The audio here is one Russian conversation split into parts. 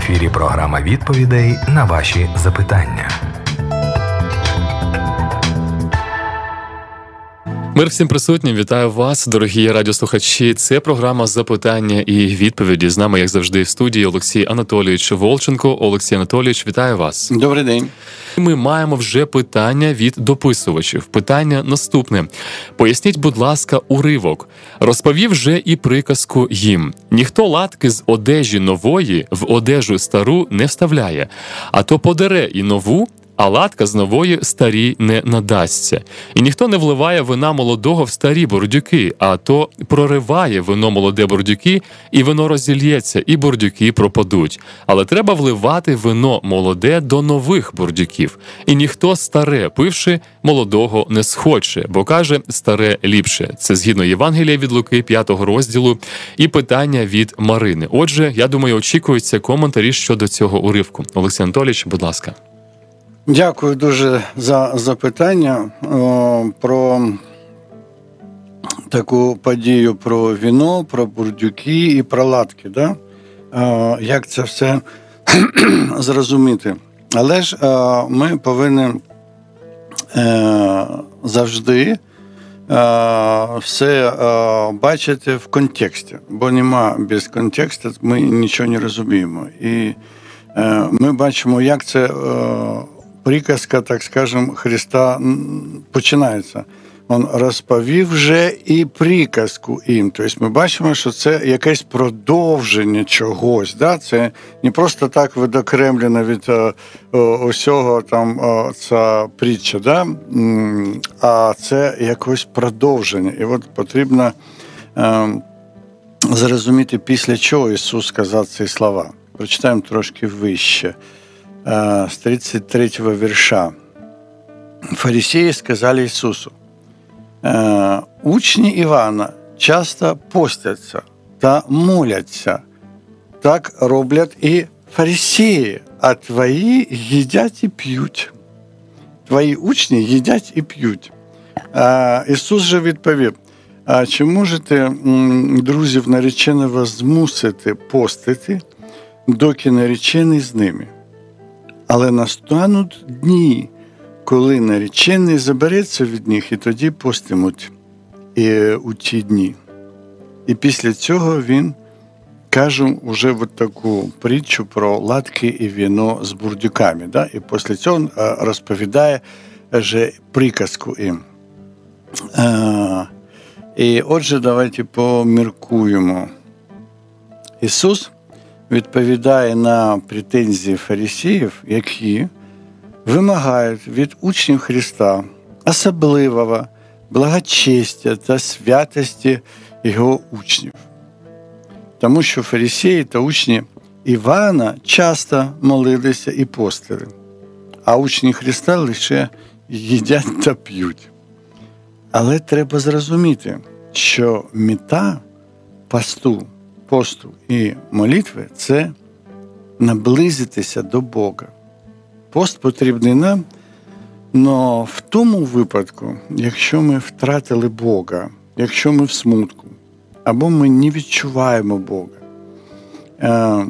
ефірі програма відповідей на ваші запитання. Мир всім присутнім, вітаю вас, дорогі радіослухачі. Це програма запитання і відповіді. З нами, як завжди, в студії Олексій Анатолійович Волченко. Олексій Анатолійович, вітаю вас. Добрий день. Ми маємо вже питання від дописувачів. Питання наступне: поясніть, будь ласка, уривок. Розповів вже і приказку їм: ніхто латки з одежі нової в одежу стару не вставляє, а то подере і нову а латка з нової старій не надасться. І ніхто не вливає вина молодого в старі бордюки, а то прориває вино молоде бордюки, і вино розільється, і бордюки пропадуть. Але треба вливати вино молоде до нових бордюків. І ніхто старе, пивши, молодого не схоче, бо каже старе ліпше. Це згідно Євангелія від Луки, 5 розділу, і питання від Марини. Отже, я думаю, очікуються коментарі щодо цього уривку. Олексій Анатолійович, будь ласка. Дякую дуже за запитання про таку подію про віно, про бурдюки і про латки. Да? О, як це все зрозуміти? Але ж о, ми повинні е, завжди е, все е, бачити в контексті, бо нема без контексту, ми нічого не розуміємо. І е, ми бачимо, як це приказка, так скажем, Христа починається. Він розповів вже і приказку їм. Тобто ми бачимо, що це якесь продовження чогось. Да? Це не просто так видокремлено від о, о, усього там о, ця притча, да? а це якось продовження. І от потрібно е, зрозуміти, після чого Ісус сказав ці слова. Прочитаємо трошки вище. с 33 верша. Фарисеи сказали Иисусу, учни Івана часто постяться та моляться, так роблять і фарисеї, а твої їдять і п'ють. Твої учні їдять і п'ють. Ісус же відповів: а чи можете друзів нареченого змусити постити, доки наречений з ними? Але настануть дні, коли наречений забереться від них, і тоді постимуть і, у ті дні. І після цього він каже вже от таку притчу про латки і віно з бурдюками. Да? І після цього розповідає вже приказку їм. І отже, давайте поміркуємо. Ісус відповідає на претензії фарисеїв, які вимагають від учнів Христа особливого благочестя та святості його учнів. Тому що фарисеї та учні Івана часто молилися і постили, а учні Христа лише їдять та п'ють. Але треба зрозуміти, що мета посту посту і молитви це наблизитися до Бога. Пост потрібний нам, але в тому випадку, якщо ми втратили Бога, якщо ми в смутку, або ми не відчуваємо Бога. Е,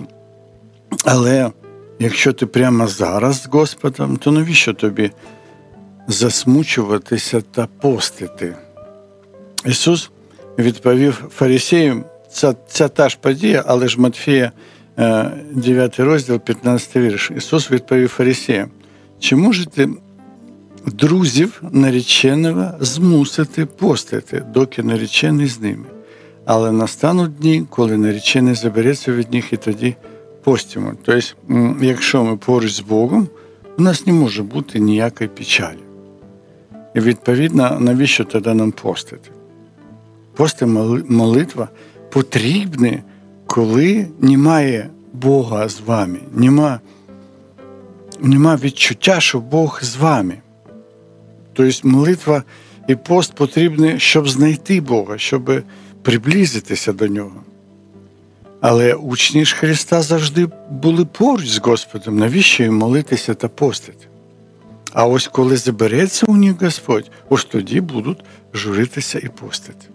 але якщо ти прямо зараз з Господом, то навіщо тобі засмучуватися та постити? Ісус відповів фарисеям це це та ж подія, але ж Матфія, 9 е, розділ, 15 вірш. Ісус відповів Фарисеям, чи можете друзів нареченого змусити постити, доки наречений з ними? Але настануть дні, коли наречений забереться від них і тоді постимо. Тобто, якщо ми поруч з Богом, у нас не може бути ніякої печалі. І відповідно, навіщо тоді нам постити? Пости молитва потрібне, коли немає Бога з вами, нема, нема відчуття, що Бог з вами. Тобто молитва і пост потрібні, щоб знайти Бога, щоб приблизитися до нього. Але учні ж Христа завжди були поруч з Господом, навіщо їм молитися та постити? А ось коли забереться у них Господь, ось тоді будуть журитися і постити.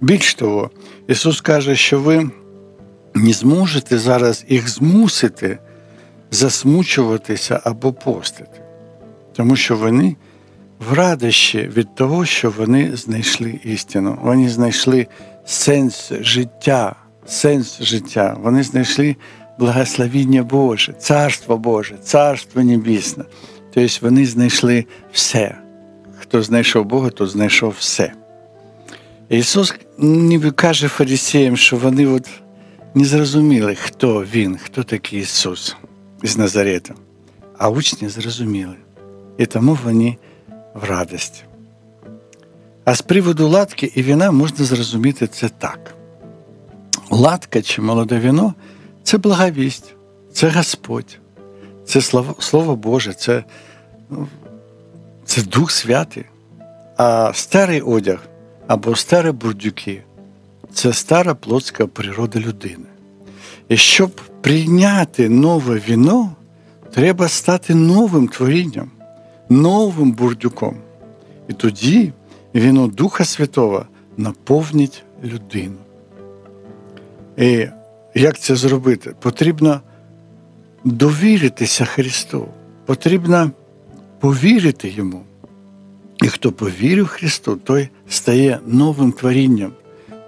Більш того, Ісус каже, що ви не зможете зараз їх змусити засмучуватися або постити, тому що вони в радощі від того, що вони знайшли істину. Вони знайшли сенс життя, сенс життя. Вони знайшли благословіння Боже, Царство Боже, Царство Небесне. Тобто вони знайшли все. Хто знайшов Бога, то знайшов все. Ісус ніби каже фарисеям, що вони от не зрозуміли, хто Він, хто такий Ісус із Назарета. А учні зрозуміли. І тому вони в радості. А з приводу латки і віна можна зрозуміти це так. Латка чи молоде віно це благовість, це Господь, це Слово, Слово Боже, це, ну, це Дух Святий. А старий одяг або старі бурдюки це стара плотська природа людини. І щоб прийняти нове віно, треба стати новим творінням, новим бурдюком. І тоді віно Духа Святого наповнить людину. І як це зробити? Потрібно довіритися Христу, потрібно повірити Йому. І хто повірив Христу, той стає новим творінням,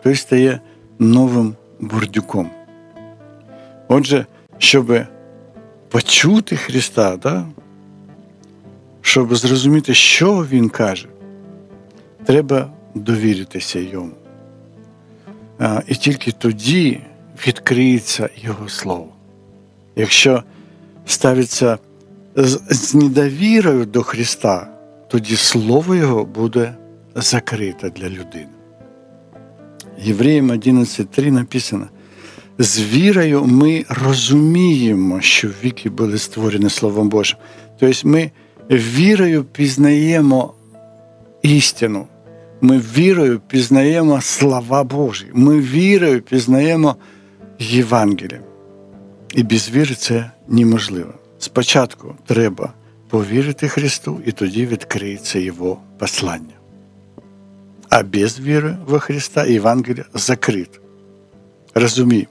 той стає новим бурдюком. Отже, щоб почути Христа, да? щоб зрозуміти, що Він каже, треба довіритися йому. І тільки тоді відкриється Його Слово. Якщо ставиться з, недовірою до Христа, тоді Слово Його буде закрите для людини. Євреям 11.3 написано: з вірою ми розуміємо, що віки були створені Словом Божим. Тобто ми вірою пізнаємо істину. Ми вірою пізнаємо слова Божі. Ми вірою пізнаємо Євангеліє. І без віри це неможливо. Спочатку треба повірити Христу, і тоді відкриється Його послання. А без віри во Христа Євангеліє закрите. Розуміємо.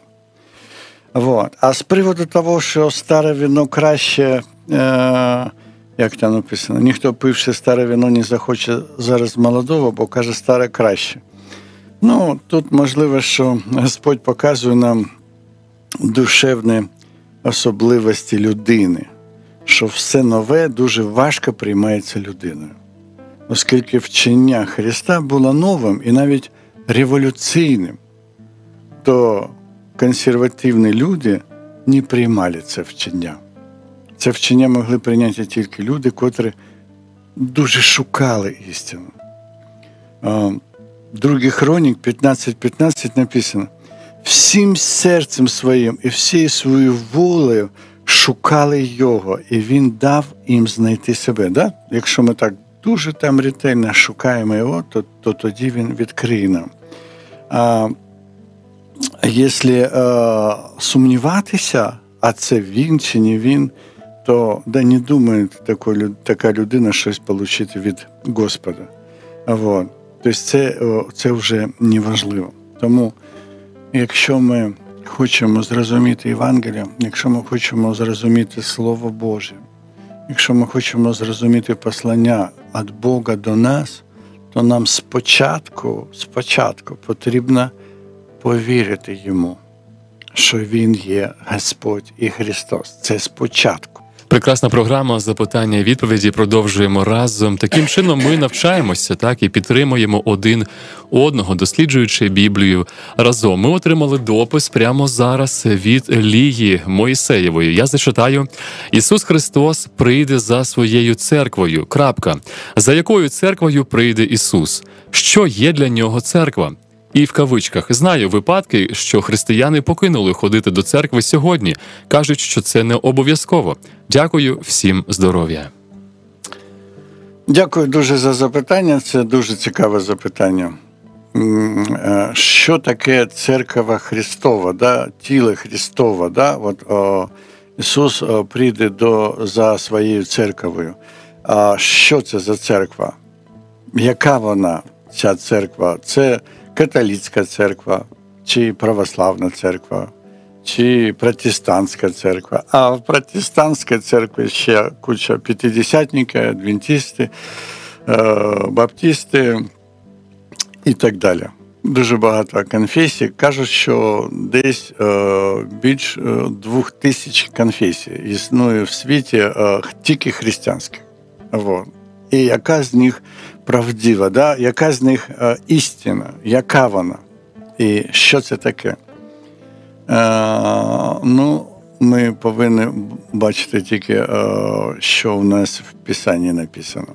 Вот. А з приводу того, що старе вино краще, е, як там написано, ніхто пивши старе вино не захоче зараз молодого, бо каже, старе краще. Ну, тут можливо, що Господь показує нам душевні особливості людини, що все нове дуже важко приймається людиною. Оскільки вчення Христа було новим і навіть революційним, то консервативні люди не приймали це вчення. Це вчення могли прийняти тільки люди, котрі дуже шукали істину. Другий хронік 15.15 15 написано: всім серцем своїм і всією своєю волею шукали його, і він дав їм знайти себе. Да? Якщо ми так дуже там ретельно шукаємо його, то, то тоді він відкриє нам. А, Якщо е, сумніватися, а це він чи не він, то да не думає така людина щось отримати від Господа. Вот. Тобто це, це вже не важливо. Тому, якщо ми хочемо зрозуміти Євангелія, якщо ми хочемо зрозуміти Слово Боже, якщо ми хочемо зрозуміти послання від Бога до нас, то нам спочатку, спочатку потрібно повірити йому, що Він є Господь і Христос. Це спочатку. Прекрасна програма запитання і відповіді продовжуємо разом. Таким чином ми навчаємося, так і підтримуємо один одного, досліджуючи Біблію разом. Ми отримали допис прямо зараз від Лії Моїсеєвої. Я зачитаю: Ісус Христос прийде за своєю церквою. Крапка за якою церквою прийде Ісус? Що є для нього церква? І в кавичках знаю випадки, що християни покинули ходити до церкви сьогодні. кажуть, що це не обов'язково. Дякую всім здоров'я. Дякую дуже за запитання. Це дуже цікаве запитання. Е, що таке церква Христова, да? тіло Христова? Да? От, о, Ісус прийде до, за своєю церквою. А що це за церква? Яка вона, ця церква? Це католицька церква чи православна церква, чи протестантська церква. А в протестантській церкві ще куча п'ятидесятників, адвентисти, е, баптисти і так далі. Дуже багато конфесій. Кажуть, що десь е, більш е, двох тисяч конфесій існує в світі е, тільки християнських. Вот. І яка з них правдива, да? яка з них е, істина, яка вона? І що це таке? Е, ну, ми повинні бачити тільки, е, що в нас в Писанні написано.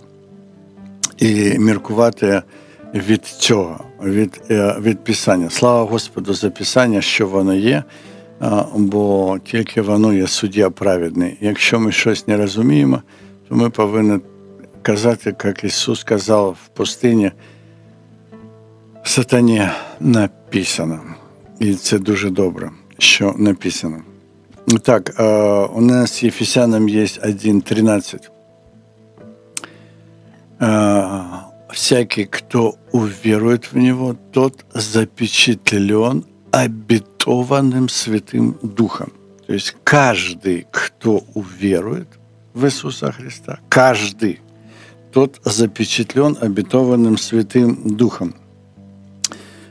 І міркувати від цього, від від Писання. Слава Господу за Писання, що воно є, бо тільки воно є суддя праведний. Якщо ми щось не розуміємо, то ми повинні казати, як Ісус сказав в пустині, сатані написано. І це дуже добре, що написано. Так, е, у нас Ефесянам є 1.13 всякий, кто уверует в Него, тот запечатлен обетованным Святым Духом. То есть каждый, кто уверует в Иисуса Христа, каждый, тот запечатлен обетованным Святым Духом.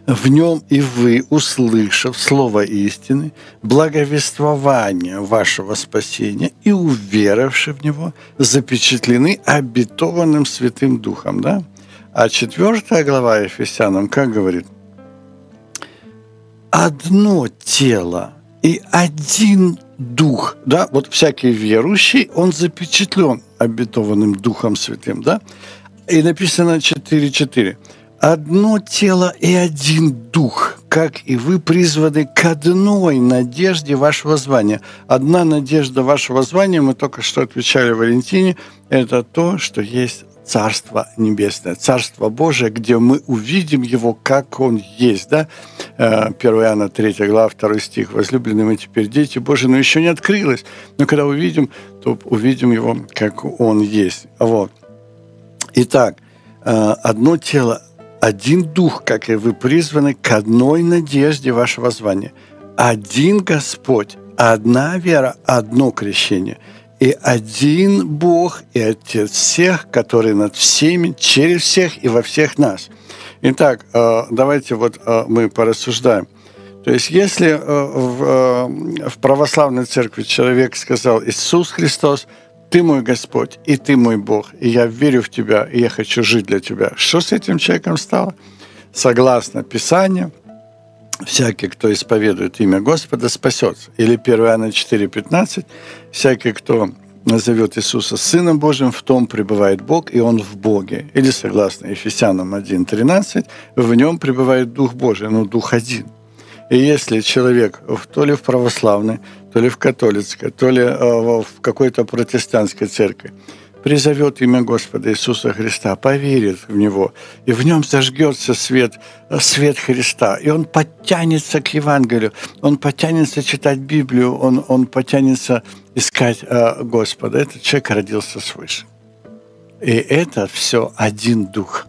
В нем и вы, услышав слово истины, благовествование вашего спасения и уверовавши в него, запечатлены обетованным Святым Духом. Да? А четвертая глава Ефесянам, как говорит, одно тело и один дух, да, вот всякий верующий, он запечатлен обетованным Духом Святым, да, и написано 4.4. Одно тело и один дух, как и вы призваны к одной надежде вашего звания. Одна надежда вашего звания, мы только что отвечали Валентине, это то, что есть Царство Небесное, Царство Божие, где мы увидим Его, как Он есть. Да? 1 э, Иоанна 3 глава, 2 стих. «Возлюбленные мы теперь дети Божьи, но еще не открылось. Но когда увидим, то увидим Его, как Он есть». Вот. Итак, э, одно тело, один дух, как и вы призваны, к одной надежде вашего звания. Один Господь, одна вера, одно крещение – и один Бог и Отец всех, который над всеми, через всех и во всех нас. Итак, э, давайте вот э, мы порассуждаем. То есть, если э, в, в православной церкви человек сказал «Иисус Христос, ты мой Господь, и ты мой Бог, и я верю в Тебя, и я хочу жить для Тебя», что с этим человеком стало? Согласно Писанию – всякий, кто исповедует имя Господа, спасется. Или 1 Иоанна 4,15, всякий, кто назовет Иисуса Сыном Божьим, в том пребывает Бог, и Он в Боге. Или, согласно Ефесянам 1.13, в нем пребывает Дух Божий, но Дух один. И если человек то ли в православной, то ли в католицкой, то ли э, в какой-то протестантской церкви призовет имя Господа Иисуса Христа, поверит в Него, и в нем зажгется свет, свет Христа, и он подтянется к Евангелию, он подтянется читать Библию, он, он подтянется искать э, Господа. Этот человек родился свыше. И это все один дух.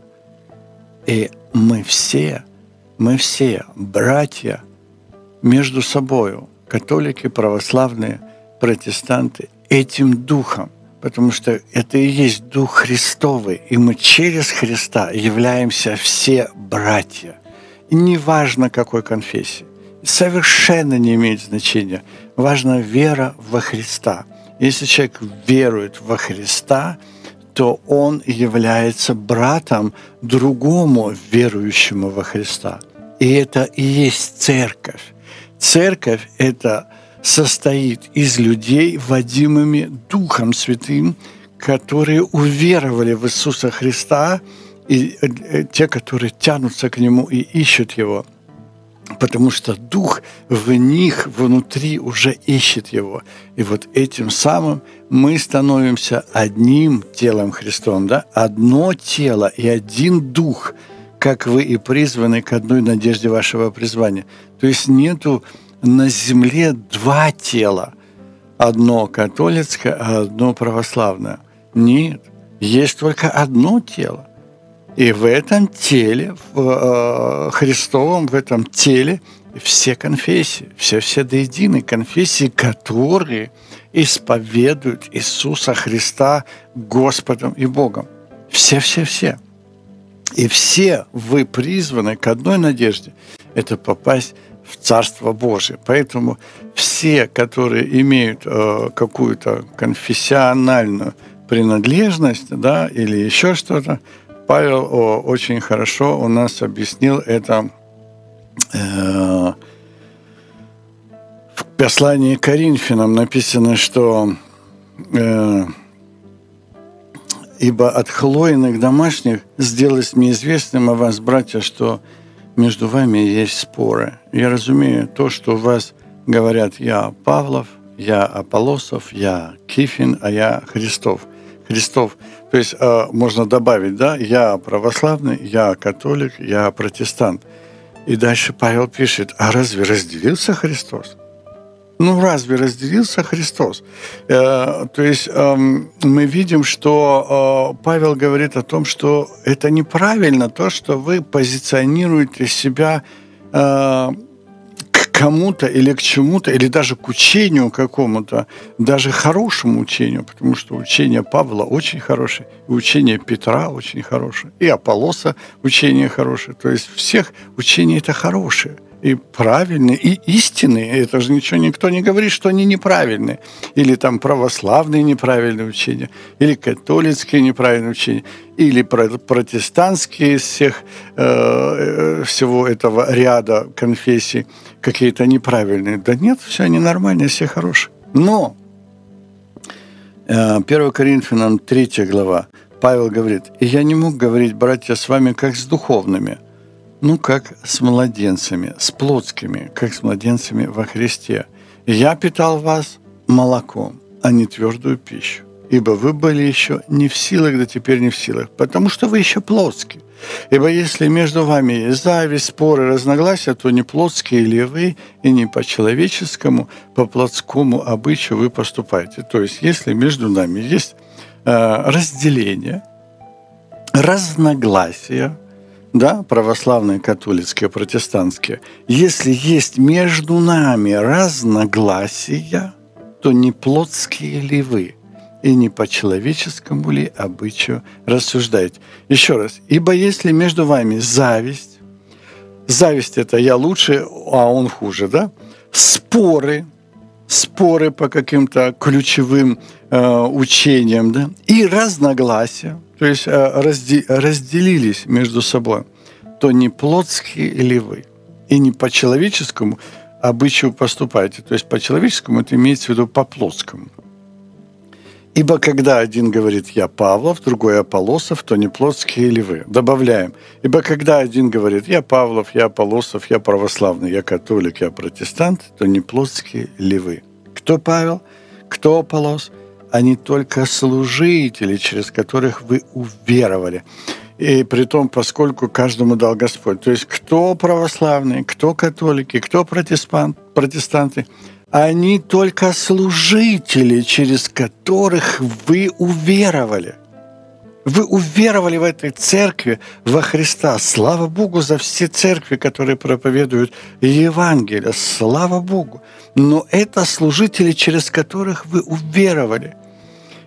И мы все, мы все братья между собой, католики, православные, протестанты, этим духом потому что это и есть Дух Христовый, и мы через Христа являемся все братья. И неважно, какой конфессии. Совершенно не имеет значения. Важна вера во Христа. Если человек верует во Христа, то он является братом другому верующему во Христа. И это и есть церковь. Церковь – это состоит из людей, водимыми Духом Святым, которые уверовали в Иисуса Христа, и э, те, которые тянутся к Нему и ищут Его. Потому что Дух в них внутри уже ищет Его. И вот этим самым мы становимся одним телом Христом, да? одно тело и один Дух, как вы и призваны к одной надежде вашего призвания. То есть нету на земле два тела. Одно католицкое, а одно православное. Нет, есть только одно тело. И в этом теле, в э, Христовом, в этом теле все конфессии, все-все до единой конфессии, которые исповедуют Иисуса Христа Господом и Богом. Все-все-все. И все вы призваны к одной надежде – это попасть в Царство Божие. Поэтому все, которые имеют э, какую-то конфессиональную принадлежность, да, или еще что-то, Павел о, очень хорошо у нас объяснил это э, в послании к Коринфянам написано, что э, «Ибо от хлоиных домашних сделалось мне известным о вас, братья, что между вами есть споры. Я разумею то, что у вас говорят «я Павлов», «я Аполосов», «я Кифин», а «я Христов». Христов. То есть э, можно добавить, да, я православный, я католик, я протестант. И дальше Павел пишет, а разве разделился Христос? Ну, разве разделился Христос? Э, то есть э, мы видим, что э, Павел говорит о том, что это неправильно, то, что вы позиционируете себя э, кому-то или к чему-то, или даже к учению какому-то, даже хорошему учению, потому что учение Павла очень хорошее, и учение Петра очень хорошее, и Аполлоса учение хорошее. То есть всех учений это хорошее и правильные, и истинные. Это же ничего никто не говорит, что они неправильные. Или там православные неправильные учения, или католицкие неправильные учения, или протестантские из всех, э, э, всего этого ряда конфессий какие-то неправильные. Да нет, все они нормальные, все хорошие. Но 1 э, Коринфянам 3 глава Павел говорит, «И я не мог говорить, братья, с вами, как с духовными, ну, как с младенцами, с плотскими, как с младенцами во Христе. Я питал вас молоком, а не твердую пищу, ибо вы были еще не в силах, да теперь не в силах, потому что вы еще плотские. Ибо если между вами есть зависть, споры, разногласия, то не плотские ли вы, и не по человеческому, по плотскому обычаю вы поступаете. То есть, если между нами есть э, разделение, разногласия, да, православные, католические, протестантские, если есть между нами разногласия, то не плотские ли вы и не по человеческому ли обычаю рассуждаете? Еще раз, ибо если между вами зависть, зависть это я лучше, а он хуже, да? Споры, споры по каким-то ключевым э, учениям, да? И разногласия, то есть э, разделились между собой, то не плотские ли вы, и не по человеческому обычаю поступаете. То есть по человеческому это имеется в виду по плотскому. Ибо когда один говорит «я Павлов», другой «Аполосов», то не плотские ли вы? Добавляем. Ибо когда один говорит «я Павлов», «я Аполосов», «я православный», «я католик», «я протестант», то не плотские ли вы? Кто Павел? Кто Аполос? Они только служители, через которых вы уверовали. И при том, поскольку каждому дал Господь. То есть кто православные, кто католики, кто протестант, протестанты, они только служители, через которых вы уверовали. Вы уверовали в этой церкви во Христа. Слава Богу за все церкви, которые проповедуют Евангелие. Слава Богу. Но это служители, через которых вы уверовали –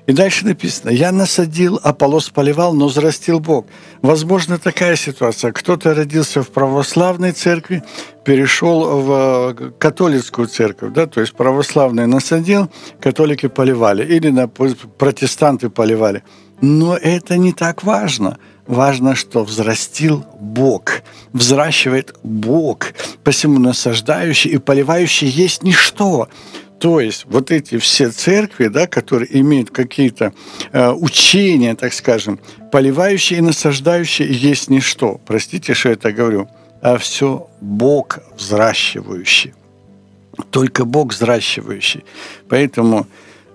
и дальше написано, я насадил, Аполос поливал, но взрастил Бог. Возможно, такая ситуация. Кто-то родился в православной церкви, перешел в э, католическую церковь, да, то есть православный насадил, католики поливали, или на протестанты поливали. Но это не так важно. Важно, что взрастил Бог, взращивает Бог, посему насаждающий и поливающий есть ничто. То есть вот эти все церкви, да, которые имеют какие-то э, учения, так скажем, поливающие и насаждающие, есть ничто. Простите, что я это говорю. А все Бог взращивающий. Только Бог взращивающий. Поэтому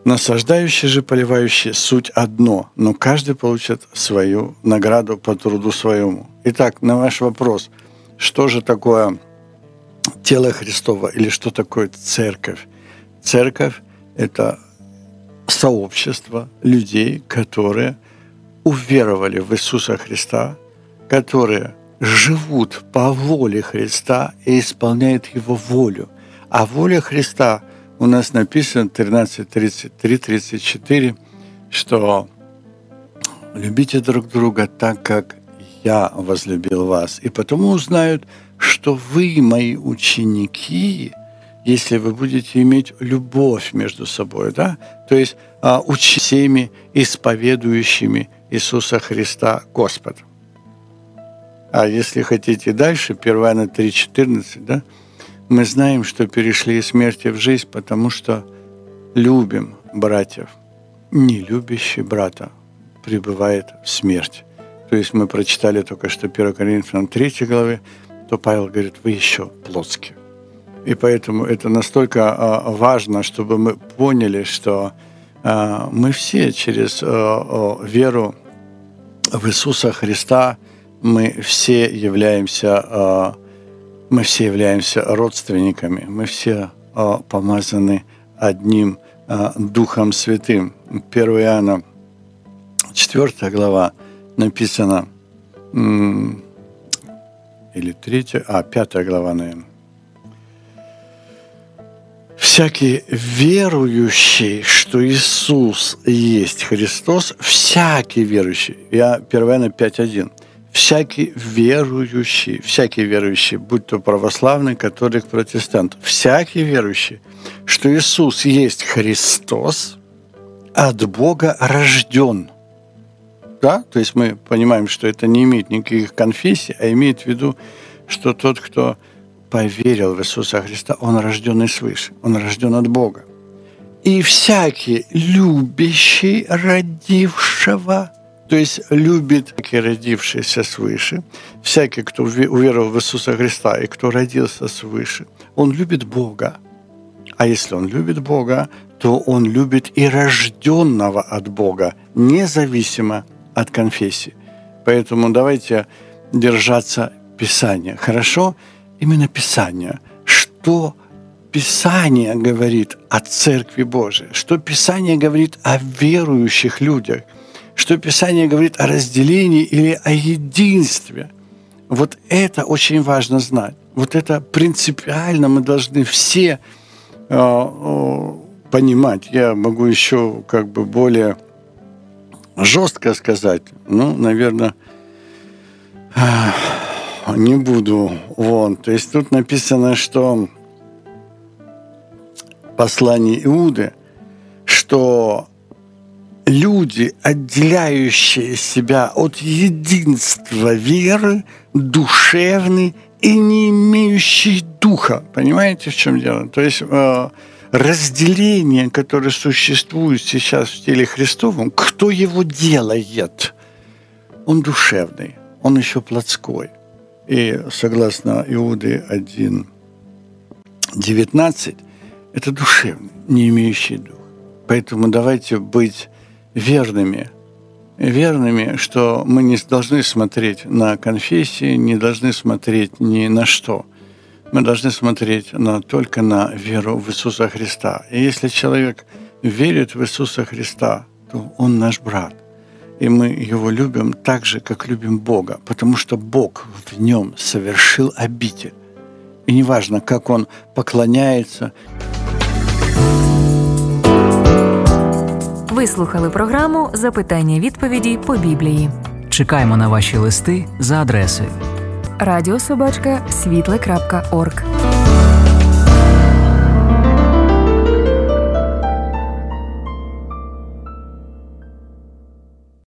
насаждающий же поливающий суть одно, но каждый получит свою награду по труду своему. Итак, на ваш вопрос, что же такое тело Христова или что такое церковь? Церковь – это сообщество людей, которые уверовали в Иисуса Христа, которые живут по воле Христа и исполняют Его волю. А воля Христа у нас написано 13.33-34, что любите друг друга так, как я возлюбил вас. И потому узнают, что вы мои ученики, если вы будете иметь любовь между собой, да? То есть а, учи всеми исповедующими Иисуса Христа Господа. А если хотите дальше, 1 Иоанна 3,14, да, мы знаем, что перешли из смерти в жизнь, потому что любим братьев. Не любящий брата пребывает в смерти. То есть мы прочитали только что 1 Коринфянам 3 главе, то Павел говорит, вы еще плотские. И поэтому это настолько а, важно, чтобы мы поняли, что а, мы все через а, веру в Иисуса Христа, мы все являемся, мы все являемся родственниками, мы все помазаны одним Духом Святым. 1 Иоанна, 4 глава, написано, или 3, а 5 глава, наверное, всякий верующий, что Иисус есть Христос, всякий верующий, я 1 Иоанна 5.1, всякий верующий, всякий верующий, будь то православный, католик, протестант, всякий верующий, что Иисус есть Христос, от Бога рожден. Да? То есть мы понимаем, что это не имеет никаких конфессий, а имеет в виду, что тот, кто поверил в Иисуса Христа, он рожденный свыше, он рожден от Бога. И всякий любящий родившего, то есть любит всякий родившийся свыше, всякий, кто уверовал в Иисуса Христа и кто родился свыше, он любит Бога. А если он любит Бога, то он любит и рожденного от Бога, независимо от конфессии. Поэтому давайте держаться Писания. Хорошо? именно Писание. Что Писание говорит о Церкви Божией, что Писание говорит о верующих людях, что Писание говорит о разделении или о единстве. Вот это очень важно знать. Вот это принципиально мы должны все э, э, понимать. Я могу еще как бы более жестко сказать. Ну, наверное, не буду. Вон. То есть тут написано, что послание Иуды, что люди, отделяющие себя от единства веры, душевны и не имеющие духа. Понимаете, в чем дело? То есть э, разделение, которое существует сейчас в теле Христовом, кто его делает? Он душевный, он еще плотской. И согласно Иуды 1, 19, это душевный, не имеющий дух. Поэтому давайте быть верными, верными, что мы не должны смотреть на конфессии, не должны смотреть ни на что. Мы должны смотреть на, только на веру в Иисуса Христа. И если человек верит в Иисуса Христа, то он наш брат и мы его любим так же, как любим Бога, потому что Бог в нем совершил обитель. И неважно, как он поклоняется. Ви слухали програму Запитання відповіді по Біблії. Чекаємо на ваші листи за адресою Радіособачка світле.орг.